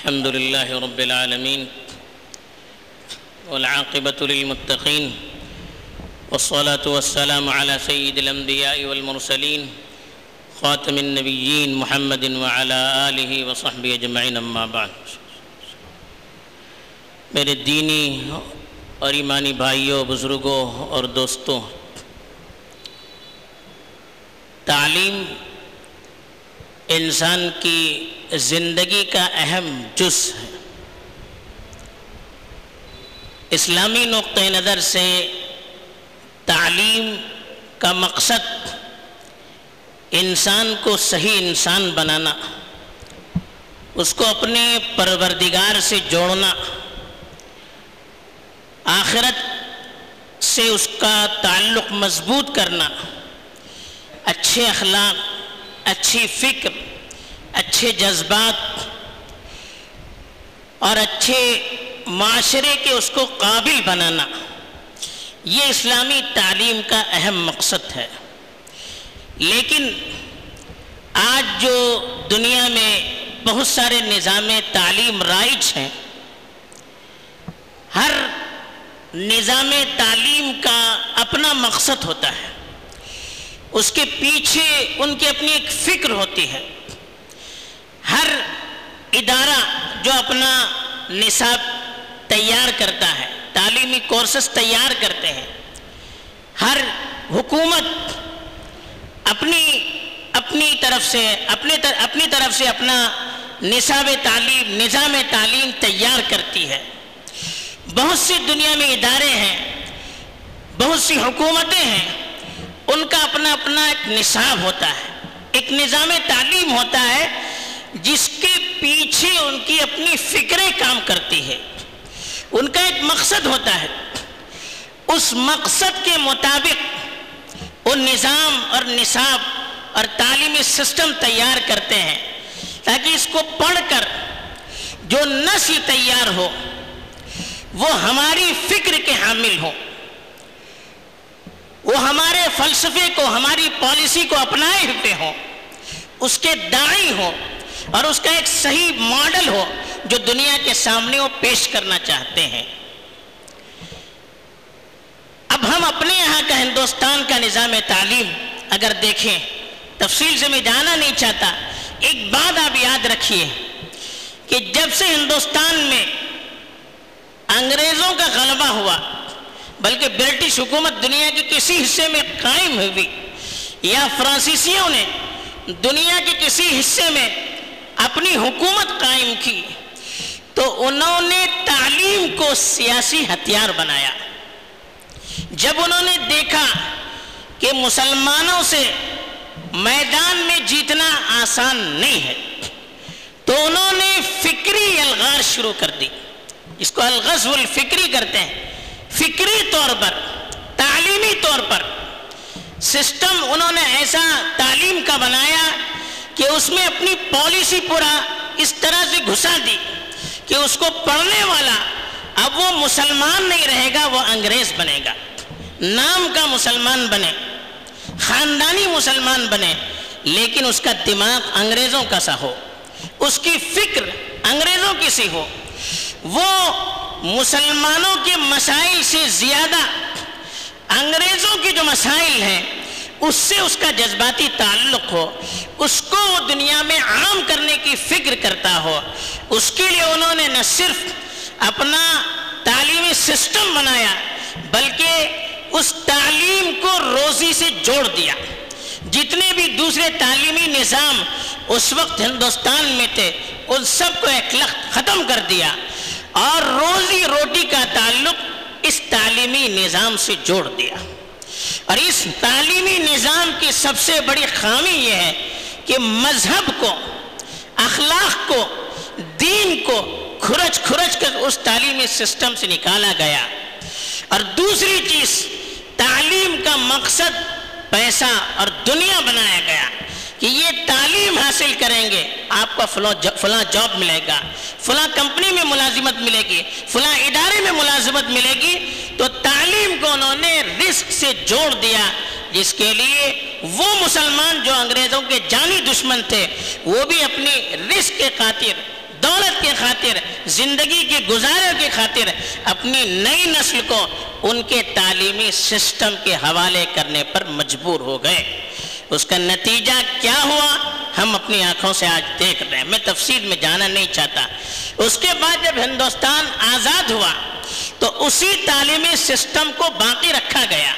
الحمد لله رب العالمين والعاقبة للمتقين والصلاة والسلام على سيد الأنبياء والمرسلين خاتم النبيين محمد وعلى آله وصحبه أجمعين أما بعد. میرے دینی اور ایمانی بھائیوں، بزرگوں اور دوستوں، تعلیم انسان کی زندگی کا اہم جز ہے۔ اسلامی نقطۂ نظر سے تعلیم کا مقصد انسان کو صحیح انسان بنانا، اس کو اپنے پروردگار سے جوڑنا، آخرت سے اس کا تعلق مضبوط کرنا، اچھے اخلاق اچھی فکر، اچھے جذبات اور اچھے معاشرے کے اس کو قابل بنانا، یہ اسلامی تعلیم کا اہم مقصد ہے۔ لیکن آج جو دنیا میں بہت سارے نظام تعلیم رائج ہیں، ہر نظام تعلیم کا اپنا مقصد ہوتا ہے۔ اس کے پیچھے ان کی اپنی ایک فکر ہوتی ہے۔ ہر ادارہ جو اپنا نصاب تیار کرتا ہے، تعلیمی کورسز تیار کرتے ہیں، ہر حکومت اپنی اپنی طرف سے، اپنے اپنی طرف سے اپنا نصاب تعلیم، نظام تعلیم تیار کرتی ہے۔ بہت سی دنیا میں ادارے ہیں، بہت سی حکومتیں ہیں ان کا اپنا اپنا ایک نصاب ہوتا ہے، ایک نظام تعلیم ہوتا ہے، جس کے پیچھے ان کی اپنی فکریں کام کرتی ہے۔ ان کا ایک مقصد ہوتا ہے۔ اس مقصد کے مطابق وہ نظام اور نصاب اور تعلیمی سسٹم تیار کرتے ہیں، تاکہ اس کو پڑھ کر جو نسل تیار ہو، وہ ہماری فکر کے حامل ہو۔ وہ ہمارے فلسفے کو، ہماری پالیسی کو اپنائے ہوئے ہوں، اس کے دائی ہو اور اس کا ایک صحیح ماڈل ہو جو دنیا کے سامنے وہ پیش کرنا چاہتے ہیں۔ اب ہم اپنے یہاں کا ہندوستان کا نظام تعلیم اگر دیکھیں، تفصیل سے میں جانا نہیں چاہتا، ایک بات آپ یاد رکھیے کہ جب سے ہندوستان میں انگریزوں کا غلبہ ہوا بلکہ برٹش حکومت دنیا کے کسی حصے میں قائم ہوئی یا فرانسیسیوں نے دنیا کے کسی حصے میں اپنی حکومت قائم کی، تو انہوں نے تعلیم کو سیاسی ہتھیار بنایا۔ جب انہوں نے دیکھا کہ مسلمانوں سے میدان میں جیتنا آسان نہیں ہے، تو انہوں نے فکری الغار شروع کر دی۔ اس کو الغزو الفکری کرتے ہیں۔ فکری طور پر، تعلیمی طور پر۔ سسٹم انہوں نے ایسا تعلیم کا بنایا کہ اس میں اپنی پالیسی پورا اس طرح سے گھسا دی کہ اس کو پڑھنے والا اب وہ مسلمان نہیں رہے گا، وہ انگریز بنے گا۔ نام کا مسلمان بنے، خاندانی مسلمان بنے، لیکن اس کا دماغ انگریزوں کا سا ہو۔ اس کی فکر انگریزوں کی سی ہو۔ وہ مسلمانوں کے مسائل سے زیادہ انگریزوں کے جو مسائل ہیں، اس سے اس کا جذباتی تعلق ہو، اس کو وہ دنیا میں عام کرنے کی فکر کرتا ہو۔ اس کے لیے انہوں نے نہ صرف اپنا تعلیمی سسٹم بنایا، بلکہ اس تعلیم کو روزی سے جوڑ دیا۔ جتنے بھی دوسرے تعلیمی نظام اس وقت ہندوستان میں تھے، ان سب کو ایک لخت ختم کر دیا۔ اور روزی روٹی کا تعلق اس تعلیمی نظام سے جوڑ دیا۔ اور اس تعلیمی نظام کی سب سے بڑی خامی یہ ہے کہ مذہب کو، اخلاق کو، دین کو کھرچ کھرچ کر اس تعلیمی سسٹم سے نکالا گیا۔ اور دوسری چیز، تعلیم کا مقصد پیسہ اور دنیا بنایا گیا۔ کہ یہ تعلیم حاصل کریں گے، آپ کا فلاں جاب ملے گا، فلاں کمپنی میں ملازمت ملے گی، فلاں ادارے میں ملازمت ملے گی، تو تعلیم کو انہوں نے رزق سے جوڑ دیا، جس کے لیے وہ مسلمان جو انگریزوں کے جانی دشمن تھے، وہ بھی اپنی رزق کے خاطر، دولت کے خاطر، زندگی کے گزارے کی خاطر اپنی نئی نسل کو ان کے تعلیمی سسٹم کے حوالے کرنے پر مجبور ہو گئے۔ اس کا نتیجہ کیا ہوا؟ ہم اپنی آنکھوں سے آج دیکھ رہے ہیں، میں تفصیل میں جانا نہیں چاہتا۔ اس کے بعد جب ہندوستان آزاد ہوا، تو اسی تعلیمی سسٹم کو باقی رکھا گیا۔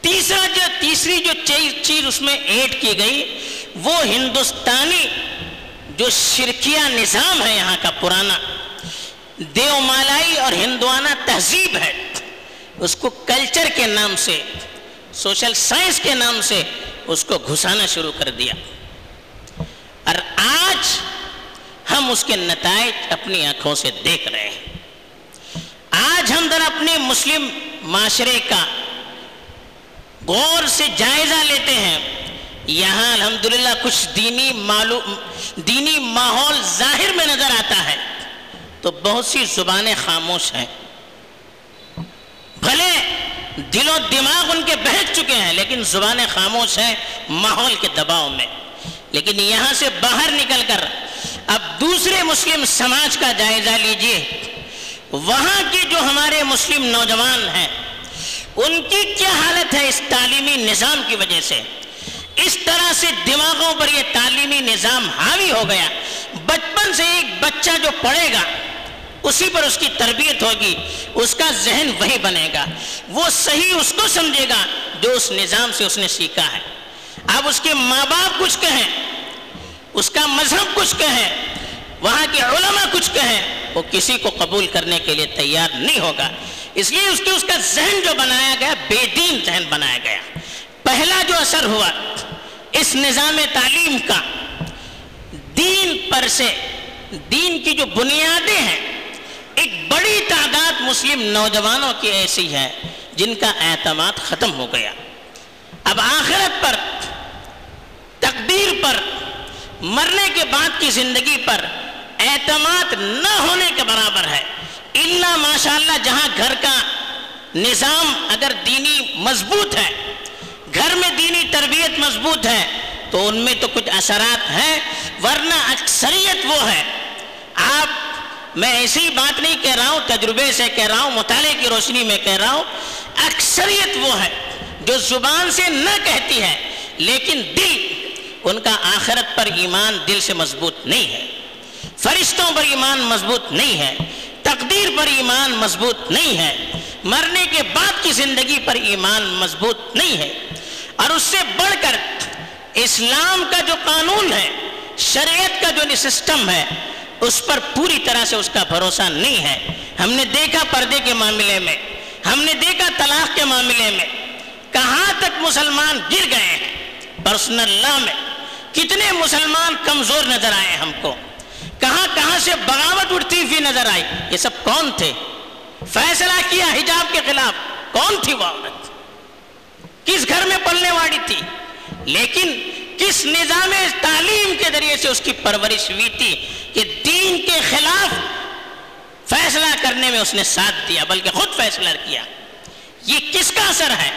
تیسرا جو، تیسری جو چیز اس میں ایڈ کی گئی، وہ ہندوستانی جو شرکیہ نظام ہے یہاں کا پرانا دیو مالائی اور ہندوانہ تہذیب ہے۔ اس کو کلچر کے نام سے سوشل سائنس کے نام سے اس کو گھسانا شروع کر دیا۔ اور آج ہم اس کے نتائج اپنی آنکھوں سے دیکھ رہے ہیں۔ آج ہم ذرا اپنے مسلم معاشرے کا غور سے جائزہ لیتے ہیں۔ یہاں الحمدللہ کچھ دینی معلوم دینی ماحول ظاہر میں نظر آتا ہے۔ تو بہت سی زبانیں خاموش ہیں۔ بھلے دل و دماغ ان کے بہت چکے ہیں، لیکن زبانیں خاموش ہیں ماحول کے دباؤ میں۔ لیکن یہاں سے باہر نکل کر اب دوسرے مسلم سماج کا جائزہ لیجیے۔ وہاں کی جو ہمارے مسلم نوجوان ہیں، ان کی کیا حالت ہے اس تعلیمی نظام کی وجہ سے؟ اس طرح سے دماغوں پر یہ تعلیمی نظام حاوی ہو گیا۔ بچپن سے ایک بچہ جو پڑھے گا اسی پر اس کی تربیت ہوگی، اس کا ذہن وہی بنے گا۔ وہ صحیح اس کو سمجھے گا جو اس نظام سے اس نے سیکھا ہے۔ اب اس کے ماں باپ کچھ کہیں، اس کا مذہب کچھ کہیں، وہاں کے علماء کچھ کہیں، وہ کسی کو قبول کرنے کے لیے تیار نہیں ہوگا۔ اس لیے اس کے اس کا ذہن جو بنایا گیا، بے دین ذہن بنایا گیا۔ پہلا جو اثر ہوا، اس نظام تعلیم کا، دین پر سے، دین کی جو بنیادیں ہیں ایک بڑی تعداد مسلم نوجوانوں کی ایسی ہے جن کا اعتماد ختم ہو گیا۔ اب آخرت پر، تقدیر پر، مرنے کے بعد کی زندگی پر اعتماد نہ ہونے کے برابر ہے۔ اللہ ماشاء اللہ جہاں گھر کا نظام اگر دینی مضبوط ہے، گھر میں دینی تربیت مضبوط ہے، تو ان میں تو کچھ اثرات ہیں، ورنہ اکثریت وہ ہے۔ آپ میں ایسی بات نہیں کہہ رہا ہوں، تجربے سے کہہ رہا ہوں، مطالعے کی روشنی میں کہہ رہا ہوں، اکثریت وہ ہے جو زبان سے نہ کہتی ہے لیکن دل، ان کا آخرت پر ایمان دل سے مضبوط نہیں ہے۔ فرشتوں پر ایمان مضبوط نہیں ہے، تقدیر پر ایمان مضبوط نہیں ہے، مرنے کے بعد کی زندگی پر ایمان مضبوط نہیں ہے۔ اور اس سے بڑھ کر اسلام کا جو قانون ہے، شریعت کا جو سسٹم ہے اس پر پوری طرح سے اس کا بھروسہ نہیں ہے۔ ہم نے دیکھا پردے کے معاملے میں، ہم نے دیکھا طلاق کے معاملے میں، کہاں تک مسلمان گر گئے ہیں۔ پرسنل لا میں کتنے مسلمان کمزور نظر آئے ہم کو۔ کہاں کہاں سے بغاوت اٹھتی ہوئی نظر آئی۔ یہ سب کون تھے؟ فیصلہ کیا حجاب کے خلاف۔ کون تھی وہ عورت؟ کس گھر میں پلنے والی تھی؟ لیکن کس نظام تعلیم کے ذریعے سے اس کی پرورش ہوئی تھی؟ کہ دین کے خلاف فیصلہ کرنے میں اس نے ساتھ دیا، بلکہ خود فیصلہ کیا۔ یہ کس کا اثر ہے؟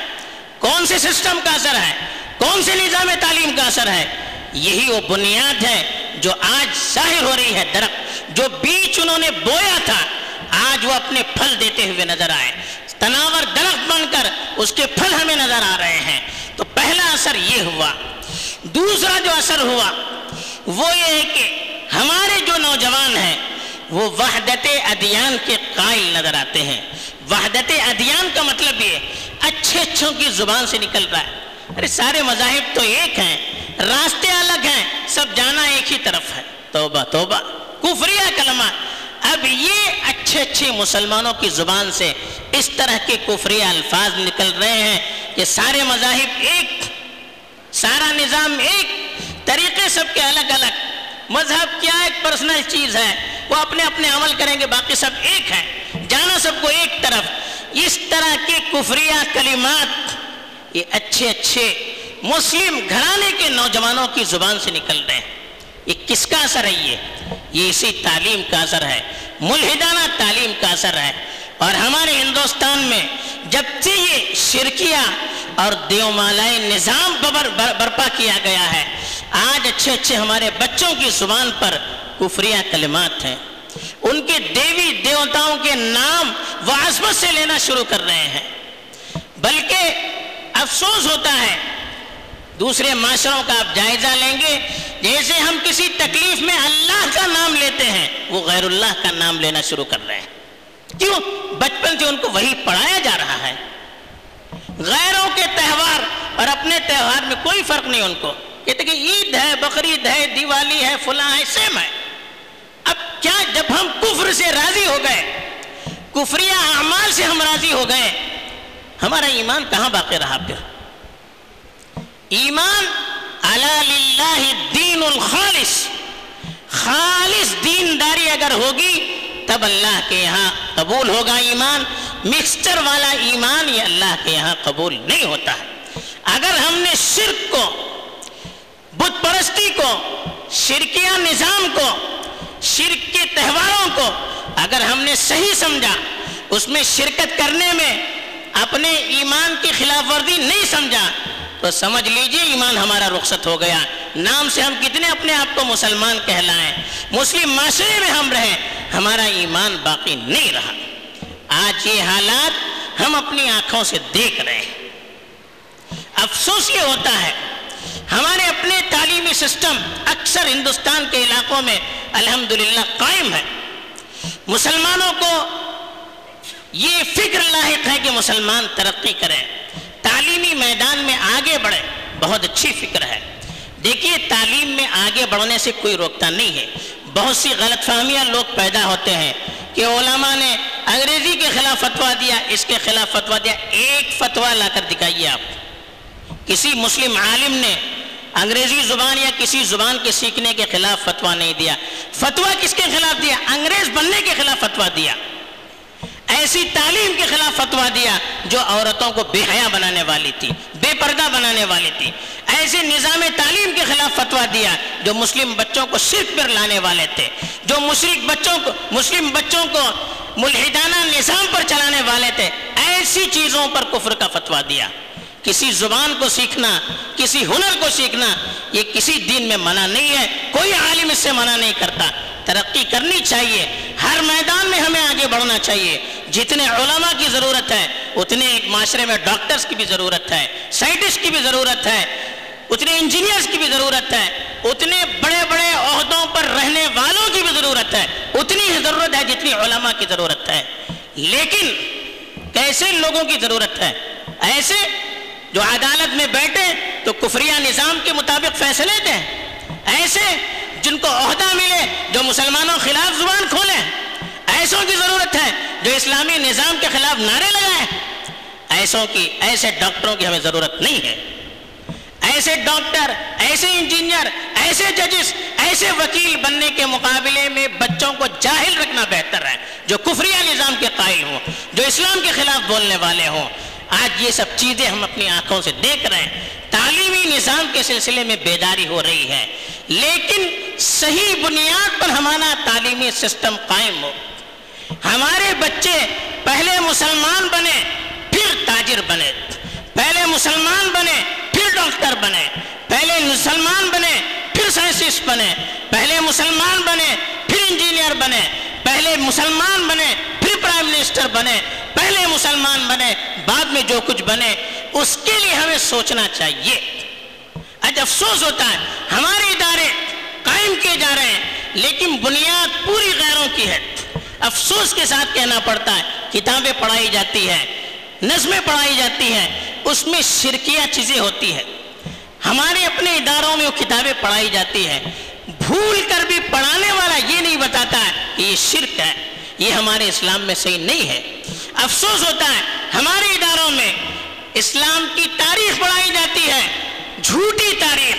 کون سے سسٹم کا اثر ہے؟ کون سے نظام تعلیم کا اثر ہے؟ یہی وہ بنیاد ہے جو آج ظاہر ہو رہی ہے، درخت۔ جو بیچ انہوں نے بویا تھا، آج وہ اپنے پھل دیتے ہوئے نظر آئے۔ تناور درخت بن کر اس کے پھل ہمیں نظر آ رہے ہیں۔ تو پہلا اثر یہ ہوا۔ دوسرا جو اثر ہوا، وہ یہ ہے کہ ہمارے جو نوجوان ہیں، وہ وحدت ادیان کے قائل نظر آتے ہیں۔ وحدت ادیان کا مطلب یہ اچھے اچھوں کی زبان سے نکل رہا ہے۔ ارے سارے مذاہب تو ایک ہیں، راستے الگ ہیں، سب جانا ایک ہی طرف ہے۔ توبہ توبہ۔ کفریہ کلمہ۔ اب یہ اچھے اچھے مسلمانوں کی زبان سے اس طرح کے کفری الفاظ نکل رہے ہیں کہ سارے مذاہب ایک، سارا نظام ایک، طریقے سب کے الگ الگ۔ مذہب کیا ایک پرسنل چیز ہے؟ وہ اپنے اپنے عمل کریں گے، باقی سب ایک ہے جانا سب کو ایک طرف۔ اس طرح کے کفریہ کلمات، یہ اچھے اچھے مسلم گھرانے کے نوجوانوں کی زبان سے نکل رہے ہیں۔ یہ کس کا اثر ہے یہ؟ یہ اسی تعلیم کا اثر ہے۔ ملحدانہ تعلیم کا اثر ہے۔ اور ہمارے ہندوستان میں جب سے یہ شرکیہ اور دیو مالائی نظام برپا کیا گیا ہے آج اچھے اچھے ہمارے بچوں کی زبان پر کفریہ کلمات ہیں۔ ان کے دیوی دیوتاؤں کے نام وہ عظمت سے لینا شروع کر رہے ہیں۔ بلکہ افسوس ہوتا ہے، دوسرے معاشروں کا آپ جائزہ لیں گے، جیسے ہم کسی تکلیف میں اللہ کا نام لیتے ہیں، وہ غیر اللہ کا نام لینا شروع کر رہے ہیں۔ کیوں؟ بچپن سے ان کو وہی پڑھایا جا رہا ہے۔ غیروں کے تہوار اور اپنے تہوار میں کوئی فرق نہیں ان کو۔ کہتے کہ عید ہے بقرعید ہے، دیوالی ہے، فلاں ہے، سیم ہے۔ اب کیا جب ہم کفر سے راضی ہو گئے، کفریہ اعمال سے ہم راضی ہو گئے، ہمارا ایمان کہاں باقی رہا پھر؟ ایمان اللہ دین الخالص۔ خالص دینداری اگر ہوگی، تب اللہ کے یہاں قبول ہوگا ایمان۔ مکسچر والا ایمان یہ اللہ کے یہاں قبول نہیں ہوتا۔ ہے اگر ہم نے شرک کو بت پرستی کو، شرکیہ نظام کو، شرک کے تہواروں کو اگر ہم نے صحیح سمجھا، اس میں شرکت کرنے میں اپنے ایمان کی خلاف ورزی نہیں سمجھا، تو سمجھ لیجیے ایمان ہمارا رخصت ہو گیا۔ نام سے ہم کتنے اپنے آپ کو مسلمان کہلائیں۔ مسلم معاشرے میں ہم رہیں، ہمارا ایمان باقی نہیں رہا۔ آج یہ حالات ہم اپنی آنکھوں سے دیکھ رہے ہیں۔ افسوس یہ ہوتا ہے ہمارے اپنے تعلیمی سسٹم اکثر ہندوستان کے علاقوں میں الحمدللہ قائم ہے۔ مسلمانوں کو یہ فکر لاحق ہے کہ مسلمان ترقی کریں، تعلیمی میدان میں آگے بڑھے بہت اچھی فکر ہے۔ دیکھیے، تعلیم میں آگے بڑھنے سے کوئی روکتا نہیں ہے۔ بہت سی غلط فہمیاں لوگ پیدا ہوتے ہیں کہ علماء نے انگریزی کے خلاف فتوا دیا، اس کے خلاف فتوا دیا، ایک فتوا لا کر دکھائیے آپ۔ کسی مسلم عالم نے انگریزی زبان یا کسی زبان کے سیکھنے کے خلاف فتوا نہیں دیا۔ فتوا کس کے خلاف دیا؟ انگریز بننے کے خلاف فتوا دیا۔ ایسی تعلیم کے خلاف فتوا دیا جو عورتوں کو بے حیا بنانے والی تھی، بے پردہ بنانے والی تھی۔ ایسے نظام تعلیم کے خلاف فتوا دیا جو مسلم بچوں کو صرف پر لانے والے تھے، جو مشرق بچوں کو، مسلم بچوں کو ملحدانہ نظام پر چلانے والے تھے۔ ایسی چیزوں پر کفر کا فتوا دیا۔ کسی زبان کو سیکھنا، کسی ہنر کو سیکھنا، یہ کسی دین میں منع نہیں ہے، کوئی عالم اس سے منع نہیں کرتا۔ ترقی کرنی چاہیے، ہر میدان میں ہمیں آگے بڑھنا چاہیے۔ جتنے علماء کی ضرورت ہے، اتنے ایک معاشرے میں ڈاکٹرز کی بھی ضرورت ہے، سائنٹسٹ کی بھی ضرورت ہے، اتنے انجینئرز کی بھی ضرورت ہے، اتنے بڑے بڑے عہدوں پر رہنے والوں کی بھی ضرورت ہے۔ اتنی ہی ضرورت ہے جتنی علماء کی ضرورت ہے۔ لیکن کیسے لوگوں کی ضرورت ہے؟ ایسے جو عدالت میں بیٹھے تو کفریہ نظام کے مطابق فیصلے دیں۔ ایسے جن کو عہدہ ملے، جو مسلمانوں خلاف زبان کھولیں۔ ایسوں کی ضرورت ہے جو اسلامی نظام کے خلاف نعرے لگائیں۔ ایسوں کی، ایسے ڈاکٹروں کی ہمیں ضرورت نہیں ہے۔ ایسے ڈاکٹر، ایسے انجینئر، ایسے ججز، ایسے وکیل بننے کے مقابلے میں بچوں کو جاہل رکھنا بہتر ہے۔ جو کفریہ نظام کے قائل ہوں، جو اسلام کے خلاف بولنے والے ہوں۔ آج یہ سب چیزیں ہم اپنی آنکھوں سے دیکھ رہے ہیں۔ تعلیمی نظام کے سلسلے میں بیداری ہو رہی ہے، لیکن صحیح بنیاد پر ہمارا تعلیمی سسٹم قائم ہو۔ ہمارے بچے پہلے مسلمان بنے، پھر تاجر بنے۔ پہلے مسلمان بنے، پھر ڈاکٹر بنے۔ پہلے مسلمان بنے، پھر سائنسسٹ بنے۔ پہلے مسلمان بنے، پھر انجینئر بنے۔ پہلے مسلمان بنے، پھر پرائم منسٹر بنے۔ پہلے مسلمان بنے، بعد میں جو کچھ بنے، اس کے لیے ہمیں سوچنا چاہیے۔ آج افسوس ہوتا ہے، ہمارے ادارے قائم کیے جا رہے ہیں، لیکن بنیاد پوری غیروں کی ہے۔ افسوس کے ساتھ کہنا پڑتا ہے، کتابیں پڑھائی جاتی ہیں، نظمیں پڑھائی جاتی ہیں، اس میں شرکیہ چیزیں ہوتی ہیں۔ ہمارے اپنے اداروں میں وہ کتابیں پڑھائی جاتی ہیں۔ بھول کر بھی پڑھانے والا یہ نہیں بتاتا ہے کہ یہ شرک ہے، یہ ہمارے اسلام میں صحیح نہیں ہے۔ افسوس ہوتا ہے۔ ہمارے اداروں میں اسلام کی تاریخ پڑھائی جاتی ہے۔ جھوٹی تاریخ،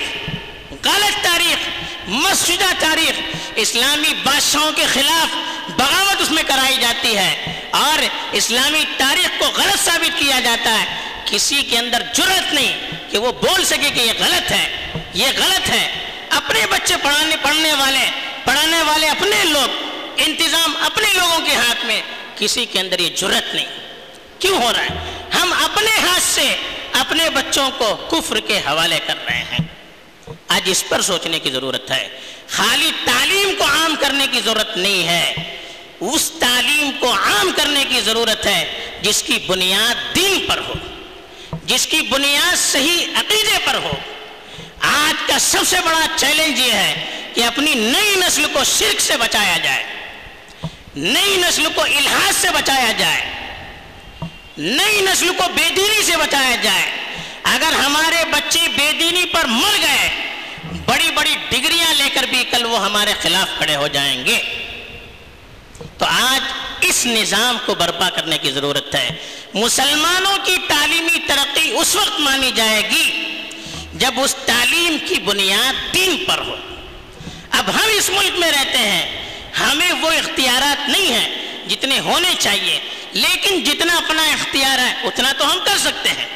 غلط تاریخ، مسجدہ تاریخ، اسلامی بادشاہوں کے خلاف بغاوت اس میں کرائی جاتی ہے۔ اور اسلامی تاریخ کو غلط ثابت کیا جاتا ہے۔ کسی کے اندر جرت نہیں کہ وہ بول سکے کہ یہ غلط ہے۔ یہ غلط ہے۔ اپنے بچے پڑھانے، پڑھنے والے، پڑھانے والے اپنے لوگ، انتظام اپنے لوگوں کے ہاتھ میں۔ کسی کے اندر یہ جرت نہیں۔ کیوں ہو رہا ہے؟ ہم اپنے ہاتھ سے اپنے بچوں کو کفر کے حوالے کر رہے ہیں۔ آج اس پر سوچنے کی ضرورت ہے۔ خالی تعلیم کو عام کرنے کی ضرورت نہیں ہے۔ اس تعلیم کو عام کرنے کی ضرورت ہے جس کی بنیاد دین پر ہو۔ جس کی بنیاد صحیح عقیدے پر ہو۔ آج کا سب سے بڑا چیلنج یہ ہے کہ اپنی نئی نسل کو شرک سے بچایا جائے۔ نئی نسل کو الحاظ سے بچایا جائے، نئی نسل کو بے دینی سے بچایا جائے۔ اگر ہمارے بچے بے دینی پر مر گئے، بڑی بڑی ڈگریاں لے کر بھی کل وہ ہمارے خلاف کھڑے ہو جائیں گے۔ تو آج اس نظام کو برپا کرنے کی ضرورت ہے۔ مسلمانوں کی تعلیمی ترقی اس وقت مانی جائے گی جب اس تعلیم کی بنیاد دین پر ہو۔ اب ہم اس ملک میں رہتے ہیں۔ ہمیں وہ اختیارات نہیں ہیں جتنے ہونے چاہیے، لیکن جتنا اپنا اختیار ہے، اتنا تو ہم کر سکتے ہیں۔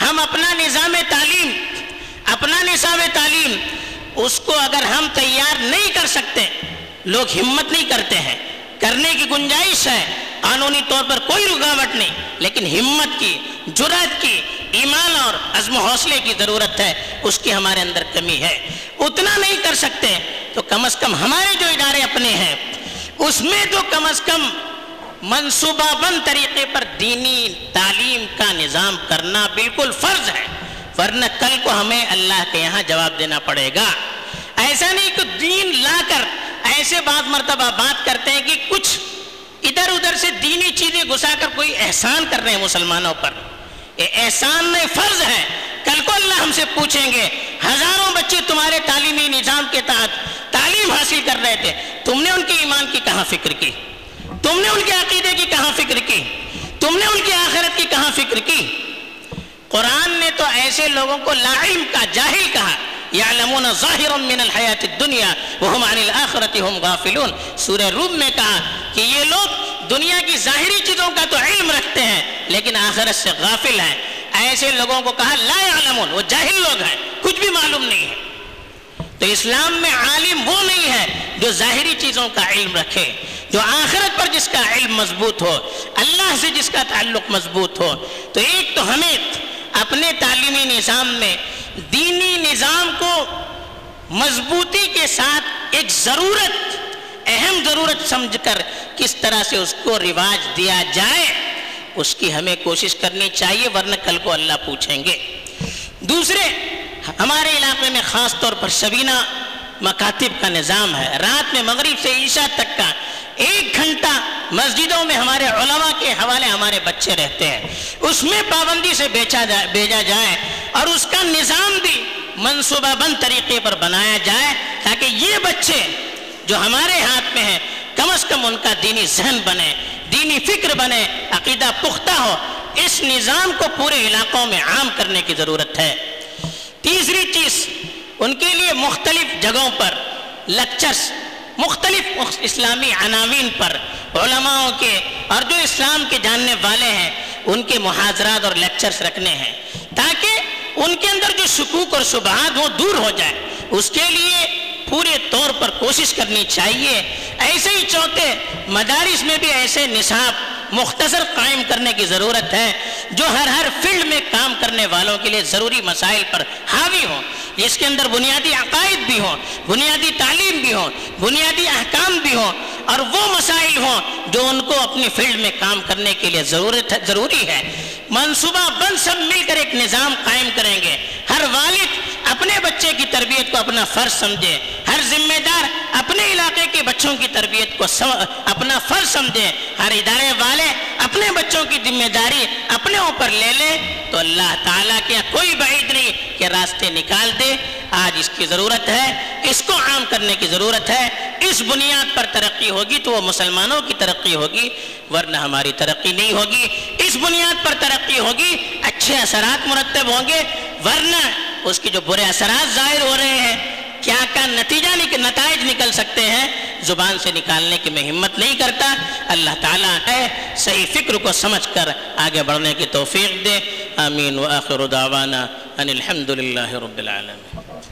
ہم اپنا نظام تعلیم، اپنا نصاب تعلیم، اس کو اگر ہم تیار نہیں کر سکتے، لوگ ہمت نہیں کرتے ہیں۔ کرنے کی گنجائش ہے۔ قانونی طور پر کوئی رکاوٹ نہیں، لیکن ہمت کی جرات کی، ایمان اور عزم و حوصلے کی ضرورت ہے۔ اس کی ہمارے اندر کمی ہے۔ اتنا نہیں کر سکتے تو کم از کم ہمارے جو ادارے اپنے ہیں، اس میں تو کم از کم منصوبہ بند طریقے پر دینی تعلیم کا نظام کرنا بالکل فرض ہے۔ ورنہ کل کو ہمیں اللہ کے یہاں جواب دینا پڑے گا۔ ایسا نہیں کہ دین لا کر ایسے بات مرتبہ بات کرتے ہیں کہ کچھ ادھر ادھر سے دینی چیزیں گھسا کر کوئی احسان کر رہے ہیں مسلمانوں پر۔ یہ احسان میں فرض ہے۔ کل کو اللہ ہم سے پوچھیں گے، ہزاروں بچے تمہارے تعلیمی نظام کے تحت تعلیم حاصل کر رہے تھے۔ تم نے ان کی ایمان کی کہاں فکر کی؟ تم نے ان کے عقیدے کی کہاں فکر کی؟ تم نے ان کی آخرت کی کہاں فکر کی؟ قرآن نے تو ایسے لوگوں کو لا کا جاہل کہا۔ یعلمون ظاہر من الحیات الدنیا وهم عن الاخرت هم غافلون۔ سورہ روم میں کہا کہ یہ لوگ دنیا کی ظاہری چیزوں کا تو علم رکھتے ہیں، لیکن آخرت سے غافل ہیں۔ ایسے لوگوں کو کہا، لا یعلمون، وہ جاہل لوگ ہیں، کچھ بھی معلوم نہیں ہے۔ تو اسلام میں عالم وہ نہیں ہے جو ظاہری چیزوں کا علم رکھے، جو آخرت پر جس کا علم مضبوط ہو، اللہ سے جس کا تعلق مضبوط ہو۔ تو ایک تو ہمیں اپنے تعلیمی نظام میں، دینی نظام کو مضبوطی کے ساتھ ایک ضرورت، اہم ضرورت سمجھ کر کس طرح سے اس کو رواج دیا جائے۔ اس کی ہمیں کوشش کرنی چاہیے ورنہ کل کو اللہ پوچھیں گے۔ دوسرے، ہمارے علاقے میں خاص طور پر شبینہ مکاتب کا نظام ہے۔ رات میں مغرب سے عشاء تک کا ایک گھنٹہ مسجدوں میں ہمارے علماء کے حوالے ہمارے بچے رہتے ہیں۔ اس میں پابندی سے بیچا جائے بھیجا جائے اور اس کا نظام بھی منصوبہ بند طریقے پر بنایا جائے تاکہ یہ بچے جو ہمارے ہاتھ میں ہیں، کم از کم ان کا دینی ذہن بنے۔ دینی فکر بنے، عقیدہ پختہ ہو، اس نظام کو پورے علاقوں میں عام کرنے کی ضرورت ہے۔ تیسری چیز، ان کے لیے مختلف جگہوں پر لیکچرز مختلف اسلامی عناوین پر علماءوں کے اور جو اسلام کے جاننے والے ہیں، ان کے محاضرات اور لیکچرز رکھنے ہیں۔ تاکہ ان کے اندر جو شکوک اور شبہات وہ دور ہو جائے۔ اس کے لیے پورے طور پر کوشش کرنی چاہیے۔ ایسے ہی چوتھے، مدارس میں بھی ایسے نصاب مختصر قائم کرنے کی ضرورت ہے، جو ہر ہر فیلڈ میں کام کرنے والوں کے لیے ضروری مسائل پر حاوی ہوں۔ جس کے اندر بنیادی عقائد بھی ہوں، بنیادی تعلیم بھی ہوں، بنیادی احکام بھی ہوں، اور وہ مسائل ہوں جو ان کو اپنی فیلڈ میں کام کرنے کے لیے ضرورت ضروری ہے۔ منصوبہ بند سب مل کر ایک نظام قائم کریں گے۔ ہر والد اپنے بچے کی تربیت کو اپنا فرض سمجھے۔ ہر ذمہ دار اپنے علاقے کے بچوں کی تربیت کو اپنا فرض سمجھے۔ ہر ادارے والے اپنے بچوں کی ذمہ داری اپنے اوپر لے لیں تو اللہ تعالیٰ کے کوئی بعید نہیں کہ راستے نکال دے۔ آج اس کی ضرورت ہے، اس کو عام کرنے کی ضرورت ہے۔ اس بنیاد پر ترقی ہوگی تو وہ مسلمانوں کی ترقی ہوگی، ورنہ ہماری ترقی نہیں ہوگی۔ اس بنیاد پر ترقی ہوگی، اچھے اثرات مرتب ہوں گے، ورنہ اس کی جو برے اثرات ظاہر ہو رہے ہیں، کیا کا نتیجہ نتائج نکل سکتے ہیں، زبان سے نکالنے کی میں ہمت نہیں کرتا۔ اللہ تعالیٰ ہے، صحیح فکر کو سمجھ کر آگے بڑھنے کی توفیق دے۔ آمین و آخر دعوانا ان الحمد للہ رب العالمین۔